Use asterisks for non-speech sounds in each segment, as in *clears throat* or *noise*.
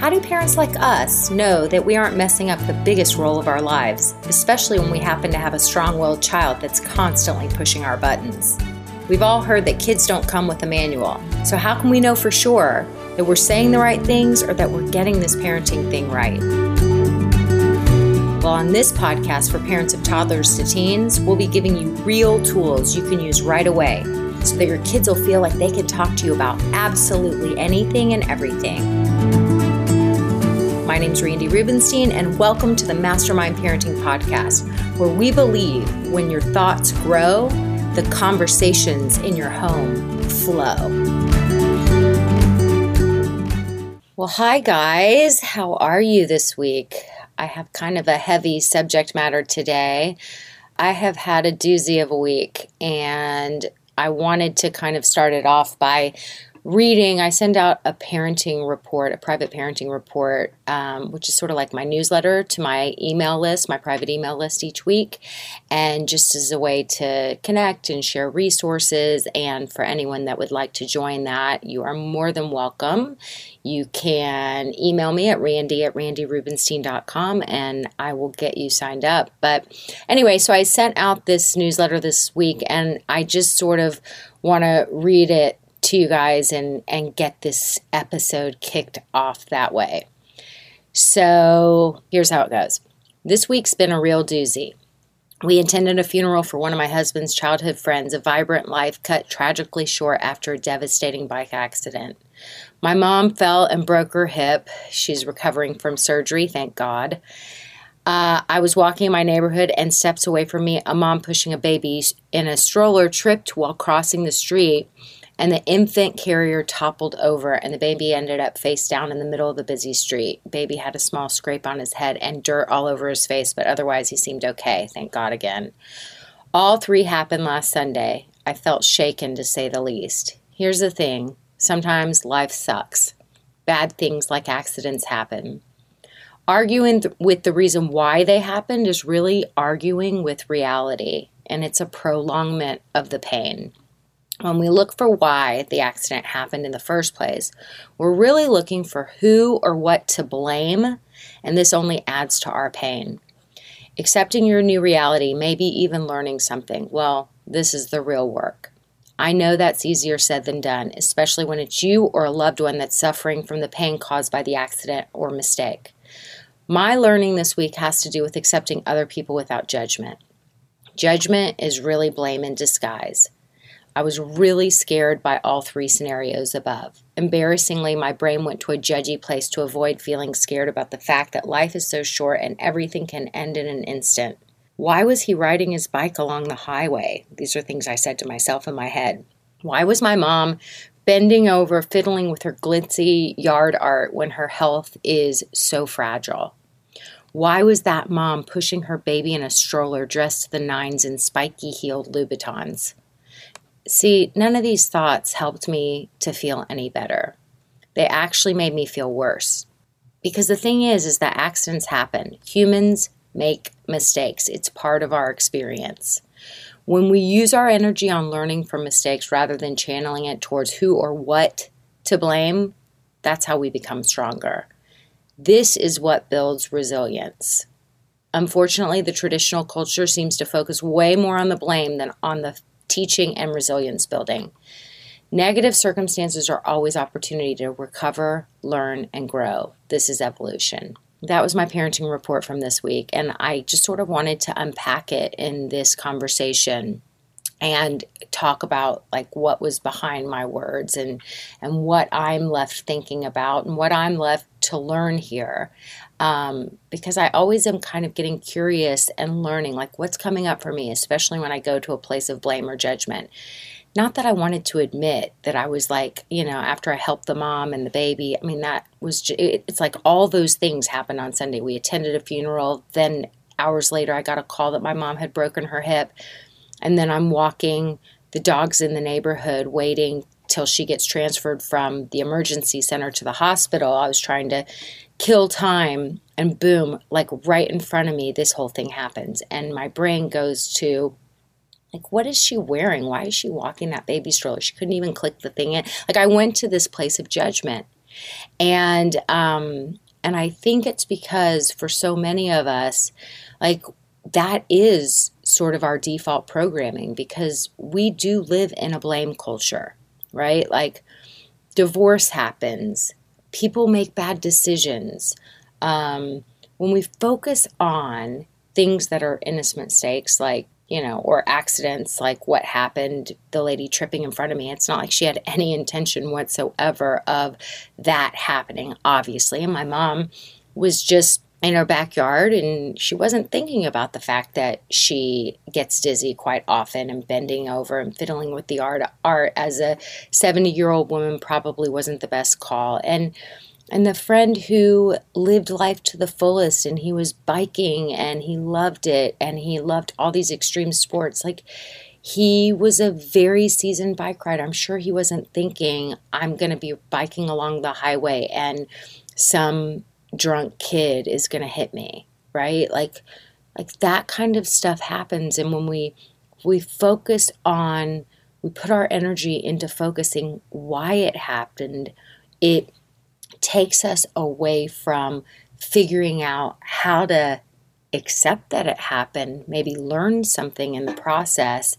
How do parents like us know that we aren't messing up the biggest role of our lives, especially when we happen to have a strong willed child that's constantly pushing our buttons? We've all heard that kids don't come with a manual. So, how can we know for sure that we're saying the right things or that we're getting this parenting thing right? Well, on this podcast for parents of toddlers to teens, we'll be giving you real tools you can use right away so that your kids will feel like they can talk to you about absolutely anything and everything. My name is Randi Rubenstein, and welcome to the Mastermind Parenting Podcast, where we believe when your thoughts grow, the conversations in your home flow. Well, hi guys, how are you this week? I have kind of a heavy subject matter today. I have had a doozy of a week, and I wanted to kind of start it off by reading. I send out a parenting report, a private parenting report, um, which is sort of like my newsletter to my email list, my private email list each week, and just as a way to connect and share resources. And for anyone that would like to join that, you are more than welcome. You can email me at randi at randirubenstein.com and I will get you signed up. But anyway, so I sent out this newsletter this week and I just sort of want to read it to you guys and, and get this episode kicked off that way. So here's how it goes. This week's been a real doozy. We attended a funeral for one of my husband's childhood friends, a vibrant life cut tragically short after a devastating bike accident. My mom fell and broke her hip. She's recovering from surgery, thank God. Uh, I was walking in my neighborhood, and steps away from me, a mom pushing a baby in a stroller tripped while crossing the street, and the infant carrier toppled over, and the baby ended up face down in the middle of the busy street. Baby had a small scrape on his head and dirt all over his face, but otherwise he seemed okay, thank God again. All three happened last Sunday. I felt shaken to say the least. Here's the thing Sometimes life sucks. Bad things like accidents happen. Arguing th- with the reason why they happened is really arguing with reality, and it's a prolongment of the pain. When we look for why the accident happened in the first place, we're really looking for who or what to blame, and this only adds to our pain. Accepting your new reality, maybe even learning something, well, this is the real work. I know that's easier said than done, especially when it's you or a loved one that's suffering from the pain caused by the accident or mistake. My learning this week has to do with accepting other people without judgment. Judgment is really blame in disguise. I was really scared by all three scenarios above. Embarrassingly, my brain went to a judgy place to avoid feeling scared about the fact that life is so short and everything can end in an instant. Why was he riding his bike along the highway? These are things I said to myself in my head. Why was my mom bending over, fiddling with her glitzy yard art when her health is so fragile? Why was that mom pushing her baby in a stroller dressed to the nines in spiky heeled Louboutins? See, none of these thoughts helped me to feel any better. They actually made me feel worse. Because the thing is, is that accidents happen. Humans make mistakes. It's part of our experience. When we use our energy on learning from mistakes rather than channeling it towards who or what to blame, that's how we become stronger. This is what builds resilience. Unfortunately, the traditional culture seems to focus way more on the blame than on the teaching and resilience building. Negative circumstances are always opportunity to recover, learn, and grow. This is evolution. That was my parenting report from this week, and I just sort of wanted to unpack it in this conversation and talk about like what was behind my words and and what I'm left thinking about and what I'm left to learn here um, because I always am kind of getting curious and learning like what's coming up for me especially when I go to a place of blame or judgment not that I wanted to admit that I was like, you know, after I helped the mom and the baby, I mean, that was, just, it's like all those things happened on Sunday. We attended a funeral. Then hours later, I got a call that my mom had broken her hip. And then I'm walking the dogs in the neighborhood waiting till she gets transferred from the emergency center to the hospital. I was trying to kill time, and boom, like right in front of me, this whole thing happens. And my brain goes to, like what is she wearing? Why is she walking that baby stroller? She couldn't even click the thing in. Like i went to this place of judgment. And um and i think it's because for so many of us like that is sort of our default programming because we do live in a blame culture right? Like divorce happens people make bad decisions um, when we focus on things that are innocent mistakes like you know, or accidents like what happened, the lady tripping in front of me. It's not like she had any intention whatsoever of that happening, obviously. And my mom was just in her backyard and she wasn't thinking about the fact that she gets dizzy quite often and bending over and fiddling with the art art as a 70 year old woman probably wasn't the best call. And and the friend who lived life to the fullest and he was biking and he loved it and he loved all these extreme sports like he was a very seasoned bike rider. I'm sure he wasn't thinking i'm going to be biking along the highway and some drunk kid is going to hit me right like like that kind of stuff happens and when we we focus on we put our energy into focusing why it happened it takes us away from figuring out how to accept that it happened, maybe learn something in the process,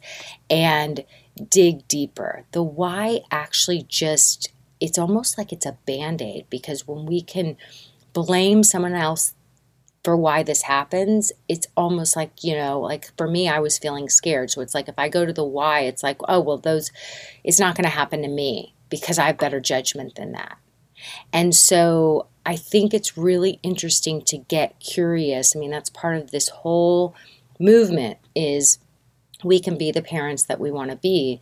and dig deeper. The why actually just, it's almost like it's a band aid because when we can blame someone else for why this happens, it's almost like, you know, like for me, I was feeling scared. So it's like if I go to the why, it's like, oh, well, those, it's not going to happen to me because I have better judgment than that. And so I think it's really interesting to get curious. I mean, that's part of this whole movement is we can be the parents that we want to be,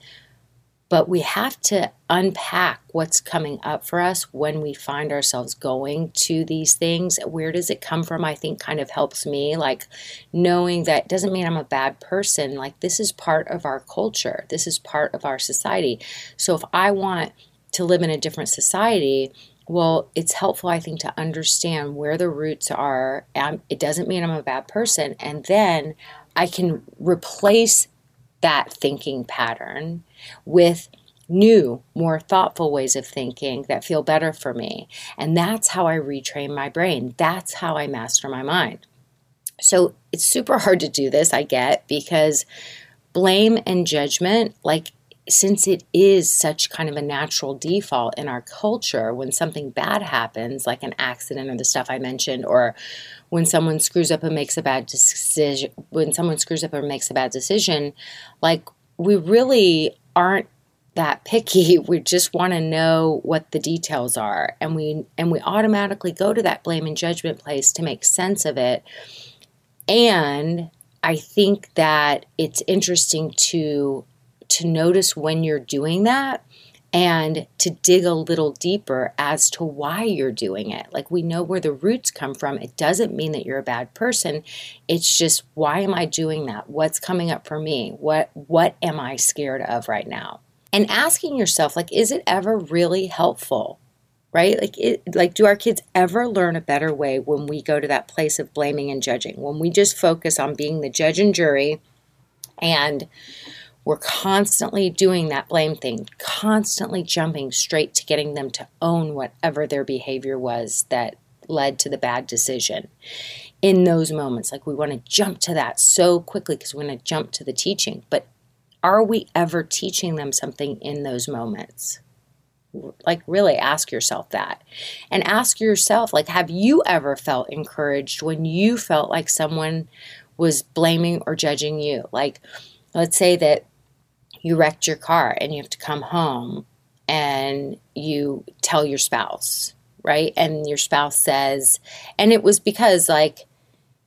but we have to unpack what's coming up for us when we find ourselves going to these things. Where does it come from? I think kind of helps me like knowing that doesn't mean I'm a bad person. Like this is part of our culture. This is part of our society. So if I want to live in a different society, well, it's helpful, I think, to understand where the roots are. Um, it doesn't mean I'm a bad person. And then I can replace that thinking pattern with new, more thoughtful ways of thinking that feel better for me. And that's how I retrain my brain. That's how I master my mind. So it's super hard to do this, I get, because blame and judgment, like since it is such kind of a natural default in our culture when something bad happens like an accident or the stuff i mentioned or when someone screws up and makes a bad decision when someone screws up or makes a bad decision like we really aren't that *laughs* picky. We just want to know what the details are and we and we automatically go to that blame and judgment place to make sense of it. And i think that it's interesting to to notice when you're doing that and to dig a little deeper as to why you're doing it. Like we know where the roots come from. It doesn't mean that you're a bad person. It's just why am I doing that? What's coming up for me? What what am I scared of right now? And asking yourself like is it ever really helpful? Right? Like it like do our kids ever learn a better way when we go to that place of blaming and judging? When we just focus on being the judge and jury and we're constantly doing that blame thing, constantly jumping straight to getting them to own whatever their behavior was that led to the bad decision. In those moments, like we want to jump to that so quickly because we want to jump to the teaching. But are we ever teaching them something in those moments? Like, really ask yourself that. And ask yourself, like, have you ever felt encouraged when you felt like someone was blaming or judging you? Like, let's say that you wrecked your car and you have to come home and you tell your spouse, right? And your spouse says, and it was because, like,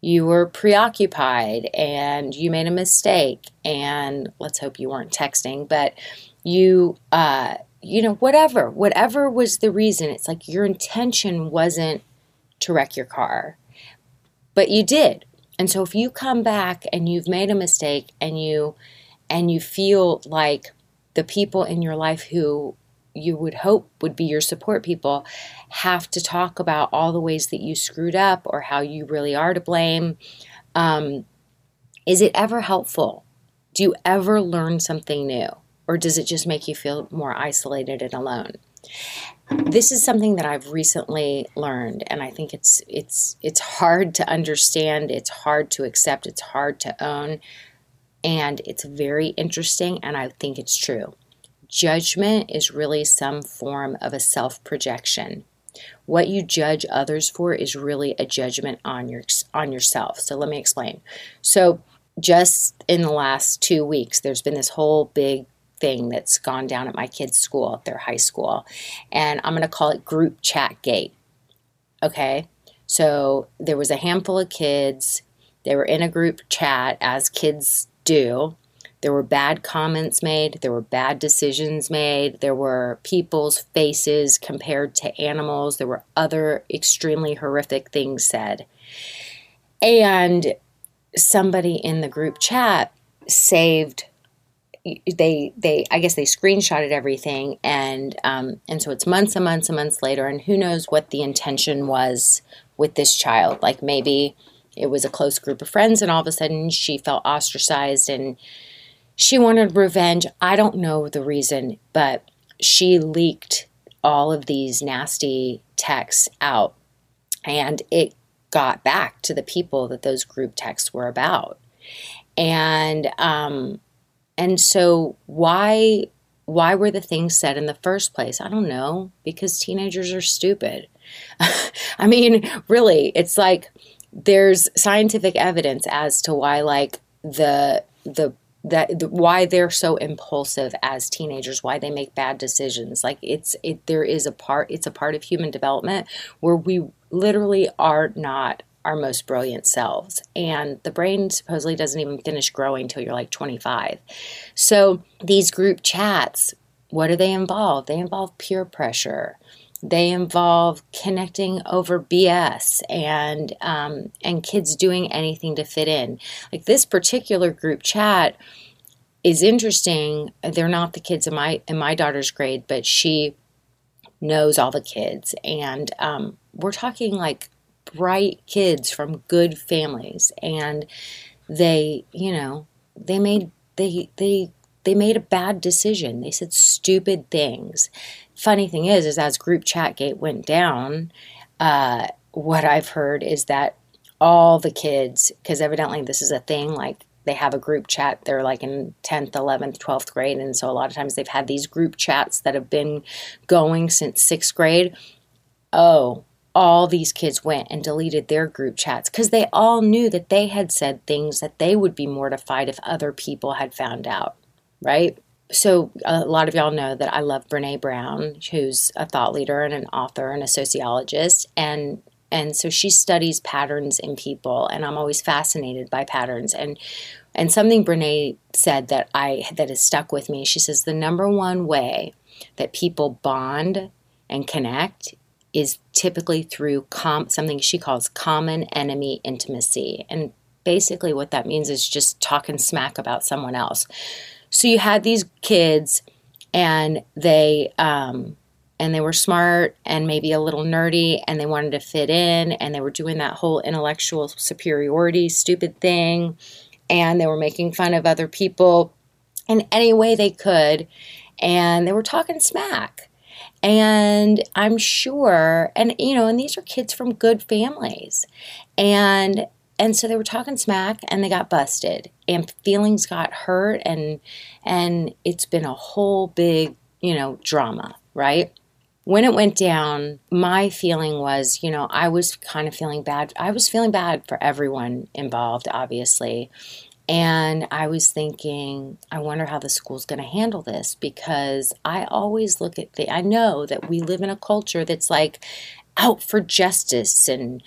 you were preoccupied and you made a mistake and let's hope you weren't texting but you uh you know whatever whatever was the reason it's like your intention wasn't to wreck your car but you did and so if you come back and you've made a mistake and you and you feel like the people in your life who you would hope would be your support people have to talk about all the ways that you screwed up or how you really are to blame. Um, is it ever helpful? Do you ever learn something new? Or does it just make you feel more isolated and alone? This is something that I've recently learned, and I think it's it's it's hard to understand, it's hard to accept, it's hard to own, and it's very interesting, and I think it's true. Judgment is really some form of a self projection. What you judge others for is really a judgment on your on yourself. So let me explain. So just in the last 2 weeks there's been this whole big thing that's gone down at my kids' school, at their high school, and I'm going to call it group chat gate. Okay? So there was a handful of kids, they were in a group chat as kids do there were bad comments made, there were bad decisions made, there were people's faces compared to animals, there were other extremely horrific things said. And somebody in the group chat saved they they I guess they screenshotted everything and um, and so it's months and months and months later and who knows what the intention was with this child like maybe it was a close group of friends and all of a sudden she felt ostracized and she wanted revenge. I don't know the reason, but she leaked all of these nasty texts out and it got back to the people that those group texts were about. And um and so why why were the things said in the first place? I don't know, because teenagers are stupid. *laughs* I mean, really, it's like there's scientific evidence as to why like the the that the, why they're so impulsive as teenagers why they make bad decisions. Like it's it there is a part it's a part of human development where we literally are not our most brilliant selves. And the brain supposedly doesn't even finish growing until you're like 25 so these group chats what do they involve? They involve peer pressure they involve connecting over BS and um, and kids doing anything to fit in. Like this particular group chat is interesting. They're not the kids in my in my daughter's grade, but she knows all the kids, and um, we're talking like bright kids from good families, and they, you know, they made they they they made a bad decision. They said stupid things funny thing is, is as group chat gate went down, uh, what I've heard is that all the kids, because evidently this is a thing, like they have a group chat. They're like in 10th, 11th, 12th grade. And so a lot of times they've had these group chats that have been going since sixth grade. Oh, all these kids went and deleted their group chats because they all knew that they had said things that they would be mortified if other people had found out, right? so a lot of y'all know that I love Brene Brown, who's a thought leader and an author and a sociologist, and and so she studies patterns in people, and I'm always fascinated by patterns. And and something Brene said that I that has stuck with me. She says the number one way that people bond and connect is typically through com- something she calls common enemy intimacy, and basically what that means is just talking smack about someone else. So you had these kids, and they um, and they were smart and maybe a little nerdy, and they wanted to fit in, and they were doing that whole intellectual superiority stupid thing, and they were making fun of other people in any way they could, and they were talking smack. And I'm sure, and you know, and these are kids from good families. And and so they were talking smack and they got busted and feelings got hurt and and it's been a whole big you know drama right? When it went down my feeling was you know i was kind of feeling bad. I was feeling bad for everyone involved obviously. And I was thinking, I wonder how the school's going to handle this because I always look at the, I know that we live in a culture that's like out for justice and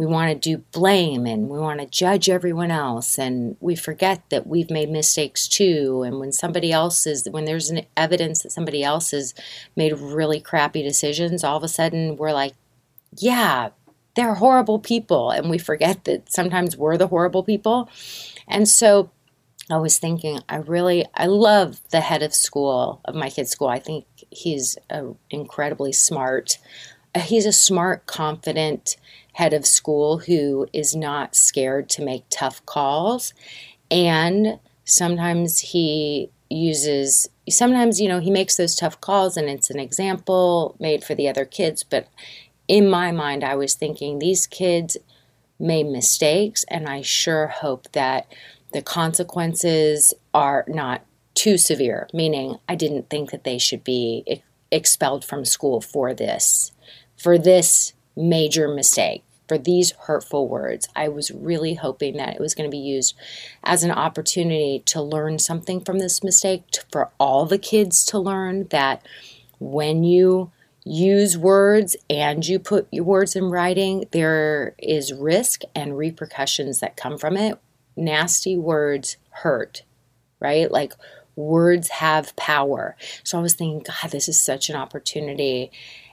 we want to do blame and we want to judge everyone else and we forget that we've made mistakes too and when somebody else is when there's an evidence that somebody else has made really crappy decisions all of a sudden we're like yeah they're horrible people and we forget that sometimes we're the horrible people and so I was thinking, I really, I love the head of school of my kid's school. I think he's incredibly smart. He's a smart, confident head of school who is not scared to make tough calls, and sometimes he uses. Sometimes you know he makes those tough calls, and it's an example made for the other kids. But in my mind, I was thinking these kids made mistakes, and I sure hope that the consequences are not too severe, meaning I didn't think that they should be expelled from school for this, for this major mistake, for these hurtful words. I was really hoping that it was going to be used as an opportunity to learn something from this mistake, to, for all the kids to learn that when you use words and you put your words in writing, there is risk and repercussions that come from it. Nasty words hurt, right? Like words have power. So I was thinking, God, this is such an opportunity.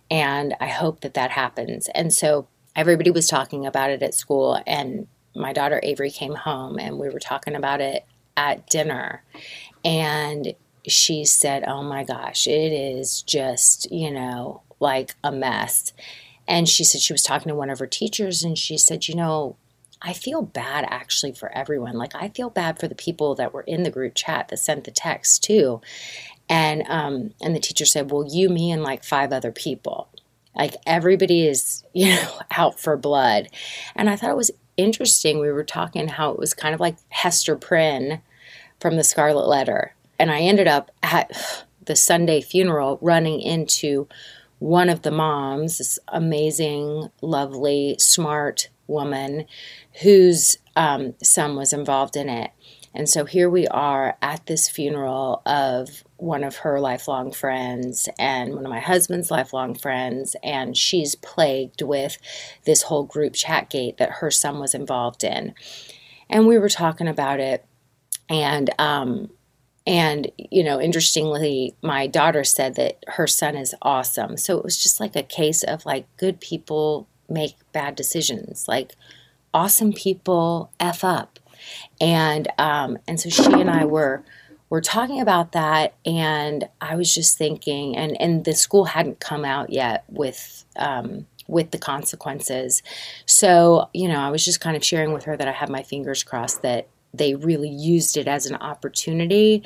And I hope that that happens. And so everybody was talking about it at school. And my daughter Avery came home and we were talking about it at dinner. And she said, Oh my gosh, it is just, you know, like a mess. And she said she was talking to one of her teachers and she said, You know, I feel bad actually for everyone. Like, I feel bad for the people that were in the group chat that sent the text too. And, um, and the teacher said, Well, you, me, and like five other people. Like, everybody is, *laughs* you know, out for blood. And I thought it was interesting. We were talking how it was kind of like Hester Prynne from the Scarlet Letter and I ended up at *sighs* the Sunday funeral running into one of the moms, this amazing, lovely, smart woman whose um, son was involved in it. And so here we are at this funeral of one of her lifelong friends and one of my husband's lifelong friends. And she's plagued with this whole group chat gate that her son was involved in. And we were talking about it. And um, and, you know, interestingly, my daughter said that her son is awesome. So it was just like a case of like good people make bad decisions. Like awesome people F up. And um, and so she and I were were talking about that and I was just thinking and, and the school hadn't come out yet with um, with the consequences. So, you know, I was just kind of sharing with her that I had my fingers crossed that they really used it as an opportunity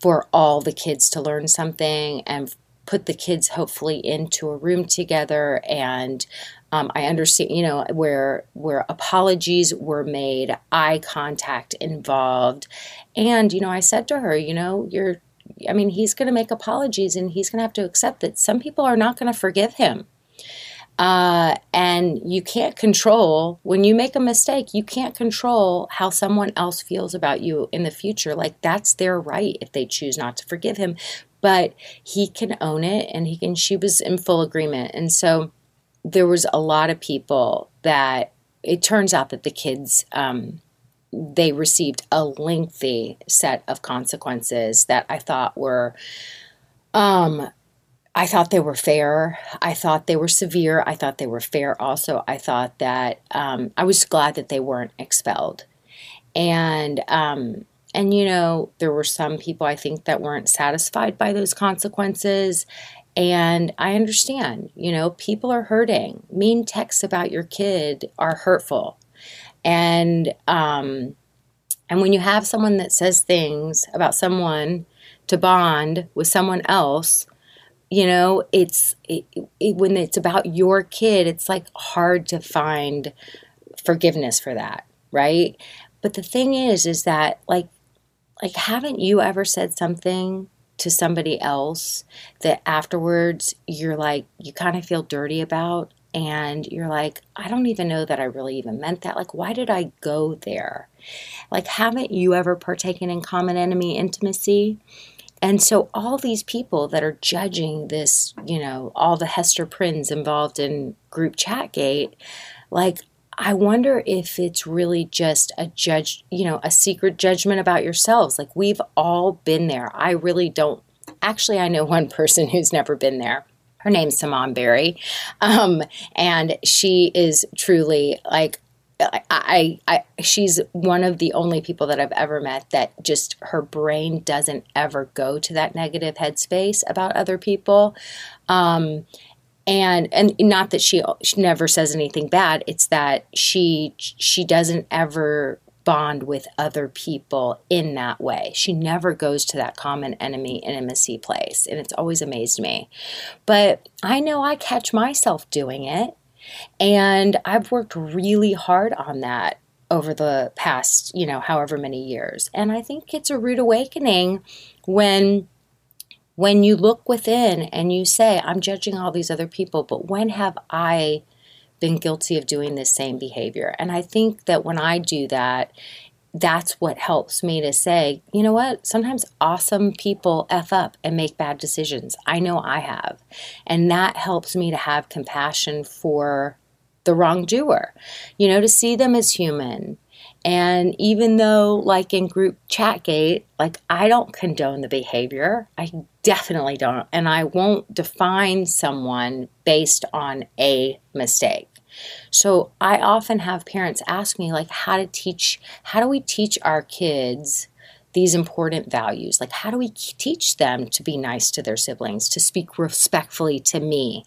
for all the kids to learn something and put the kids hopefully into a room together and um, I understand, you know, where where apologies were made, eye contact involved, and you know, I said to her, you know, you're, I mean, he's going to make apologies, and he's going to have to accept that some people are not going to forgive him, uh, and you can't control when you make a mistake, you can't control how someone else feels about you in the future. Like that's their right if they choose not to forgive him. But he can own it and he can, she was in full agreement. And so there was a lot of people that it turns out that the kids, um, they received a lengthy set of consequences that I thought were um, I thought they were fair. I thought they were severe. I thought they were fair also. I thought that um, I was glad that they weren't expelled. And, um, and, you know, there were some people I think that weren't satisfied by those consequences. And I understand, you know, people are hurting. Mean texts about your kid are hurtful. And, um, and when you have someone that says things about someone to bond with someone else, you know it's it, it, when it's about your kid it's like hard to find forgiveness for that right? But the thing is, is that like, like, haven't you ever said something to somebody else that afterwards you're like, you kind of feel dirty about? And you're like, I don't even know that I really even meant that. Like, why did I go there? Like, haven't you ever partaken in common enemy intimacy? And so, all these people that are judging this, you know, all the Hester Prynnes involved in group chat gate, like, I wonder if it's really just a judge, you know, a secret judgment about yourselves. Like we've all been there. I really don't. Actually, I know one person *laughs* who's never been there. Her name's Simone Berry, um, and she is truly like I, I, she's one of the only people that I've ever met that just her brain doesn't ever go to that negative headspace about other people. Um, and and not that she, she never says anything bad. It's that she she doesn't ever bond with other people in that way. She never goes to that common enemy intimacy place. And it's always amazed me. But i know i catch myself doing it. And i've worked really hard on that over the past you know however many years. And i think it's a rude awakening when when you look within and you say, I'm judging all these other people, but when have I been guilty of doing this same behavior? And I think that when I do that, that's what helps me to say, you know what? Sometimes awesome people F up and make bad decisions. I know I have. And that helps me to have compassion for the wrongdoer, you know, to see them as human, and even though, like in group chatgate, like I don't condone the behavior, I definitely don't. And I won't define someone based on a mistake. So I often have parents ask me, like, how to teach, how do we teach our kids these important values. Like, how do we teach them to be nice to their siblings, to speak respectfully to me,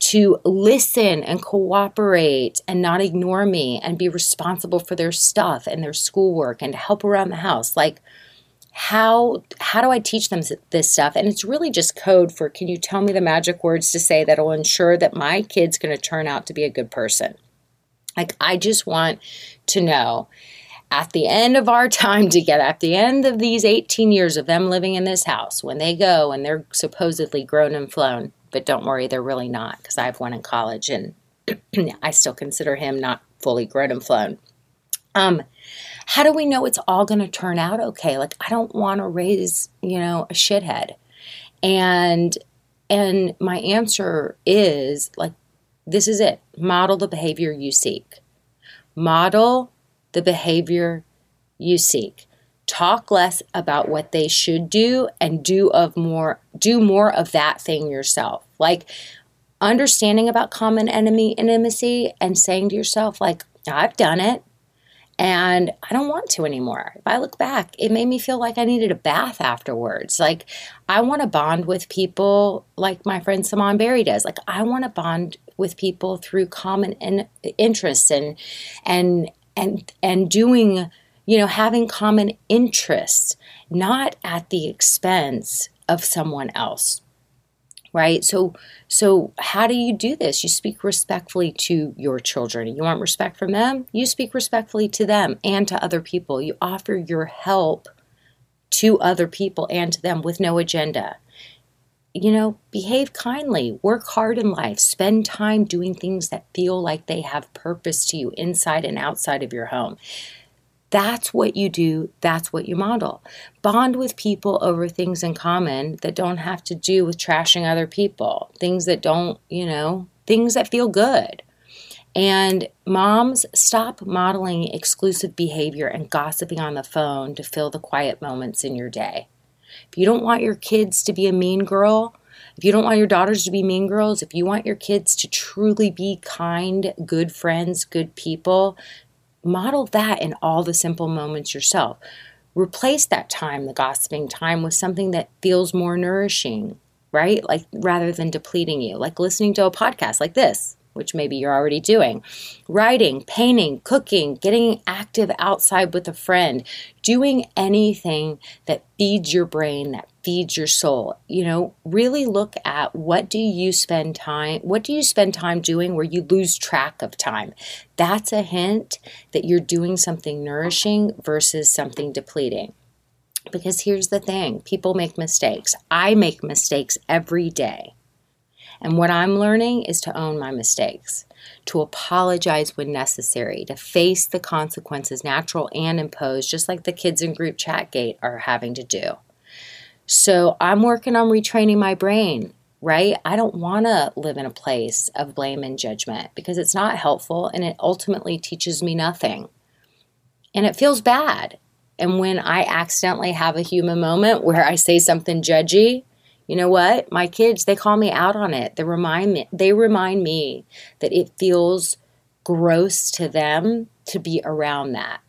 to listen and cooperate and not ignore me and be responsible for their stuff and their schoolwork and to help around the house? Like, how how do I teach them this stuff? And it's really just code for can you tell me the magic words to say that'll ensure that my kid's going to turn out to be a good person? Like I just want to know at the end of our *laughs* time together, at the end of these 18 years of them living in this house, when they go and they're supposedly grown and flown, but don't worry, they're really not because I have one in college and *clears throat* I still consider him not fully grown and flown. Um, how do we know it's all going to turn out okay? Like, I don't want to raise, you know, a shithead. And, and my answer is like, this is it model the behavior you seek. Model the behavior you seek. Talk less about what they should do and do of more do more of that thing yourself. Like understanding about common enemy intimacy and saying to yourself like I've done it and I don't want to anymore. If I look back, it made me feel like I needed a bath afterwards. Like I want to bond with people like my friend Simone Berry does. Like I want to bond with people through common in- interests and and and and doing you know having common interests not at the expense of someone else right? So so how do you do this? You speak respectfully to your children. You want respect from them? You speak respectfully to them and to other people. You offer your help to other people and to them with no agenda you know, behave kindly, work hard in life, spend time doing things that feel like they have purpose to you inside and outside of your home. That's what you do, that's what you model. Bond with people over things in common that don't have to do with trashing other people, things that don't, you know, things that feel good. And moms, stop modeling exclusive behavior and gossiping on the phone to fill the quiet moments in your day. If you don't want your kids to be a mean girl, if you don't want your daughters to be mean girls, if you want your kids to truly be kind, good friends, good people, model that in all the simple moments yourself. Replace that time, the gossiping time, with something that feels more nourishing, right? Like rather than depleting you, like listening to a podcast like this which maybe you're already doing. Writing, painting, cooking, getting active outside with a friend, doing anything that feeds your brain, that feeds your soul. You know, really look at what do you spend time what do you spend time doing where you lose track of time. That's a hint that you're doing something nourishing versus something depleting. Because here's the thing, people make mistakes. I make mistakes every day. And what I'm learning is to own my mistakes, to apologize when necessary, to face the consequences, natural and imposed, just like the kids in group chat gate are having to do. So I'm working on retraining my brain, right? I don't want to live in a place of blame and judgment because it's not helpful and it ultimately teaches me nothing. And it feels bad. And when I accidentally have a human moment where I say something judgy, you know what? My kids, they call me out on it. They remind me they remind me that it feels gross to them to be around that.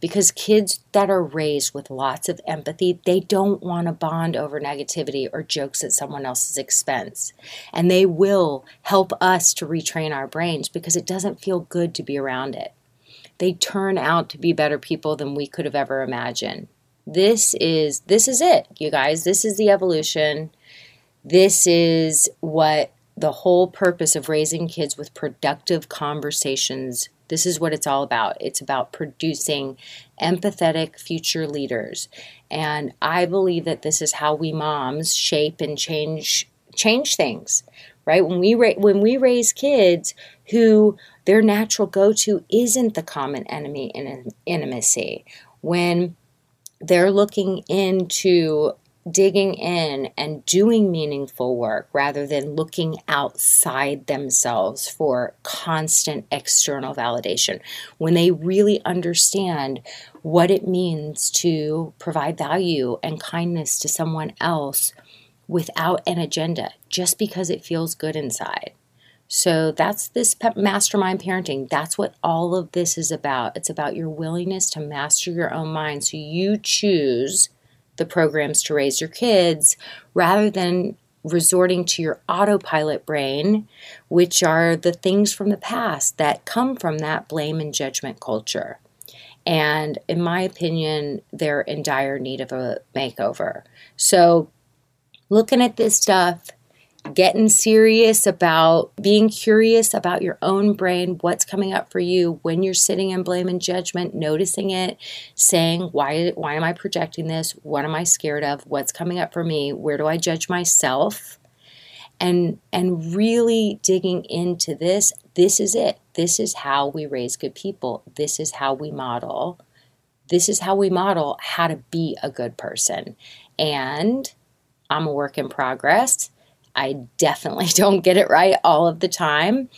Because kids that are raised with lots of empathy, they don't want to bond over negativity or jokes at someone else's expense. And they will help us to retrain our brains because it doesn't feel good to be around it. They turn out to be better people than we could have ever imagined. This is this is it, you guys. This is the evolution. This is what the whole purpose of raising kids with productive conversations this is what it's all about it's about producing empathetic future leaders and i believe that this is how we moms shape and change change things right when we ra- when we raise kids who their natural go-to isn't the common enemy in intimacy when they're looking into digging in and doing meaningful work rather than looking outside themselves for constant external validation. When they really understand what it means to provide value and kindness to someone else without an agenda, just because it feels good inside. So that's this mastermind parenting. That's what all of this is about. It's about your willingness to master your own mind so you choose the programs to raise your kids rather than resorting to your autopilot brain, which are the things from the past that come from that blame and judgment culture. And in my opinion, they're in dire need of a makeover. So, looking at this stuff, getting serious about being curious about your own brain, what's coming up for you when you're sitting in blame and judgment, noticing it, saying, why, why am I projecting this? What am I scared of? What's coming up for me? Where do I judge myself? And, and really digging into this, this is it. This is how we raise good people. This is how we model. This is how we model how to be a good person. And I'm a work in progress I definitely *laughs* don't get it right all of the time.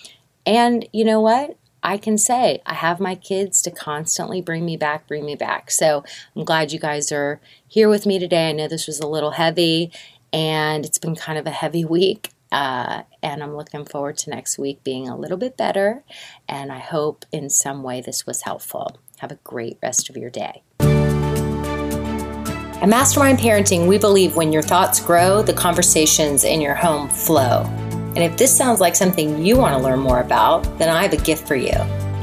And you know what? I can say I have my kids to constantly bring me back, bring me back. So I'm glad you guys are here with me today. I know this was a little heavy and it's been kind of a heavy *laughs* week. Uh, and I'm looking forward to next week being a little bit better. And I hope in some way this was helpful. Have a great rest of your day. At Mastermind Parenting, we believe when your thoughts grow, the conversations in your home flow. And if this sounds like something you want to learn more about, then I have a gift for you.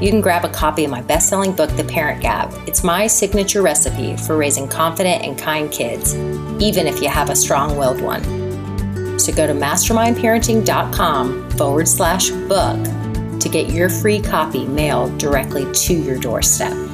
You can grab a copy of my best selling book, The Parent Gap. It's my signature recipe for raising confident and kind kids, even if you have a strong willed one. So go to mastermindparenting.com forward slash book to get your free copy mailed directly to your doorstep.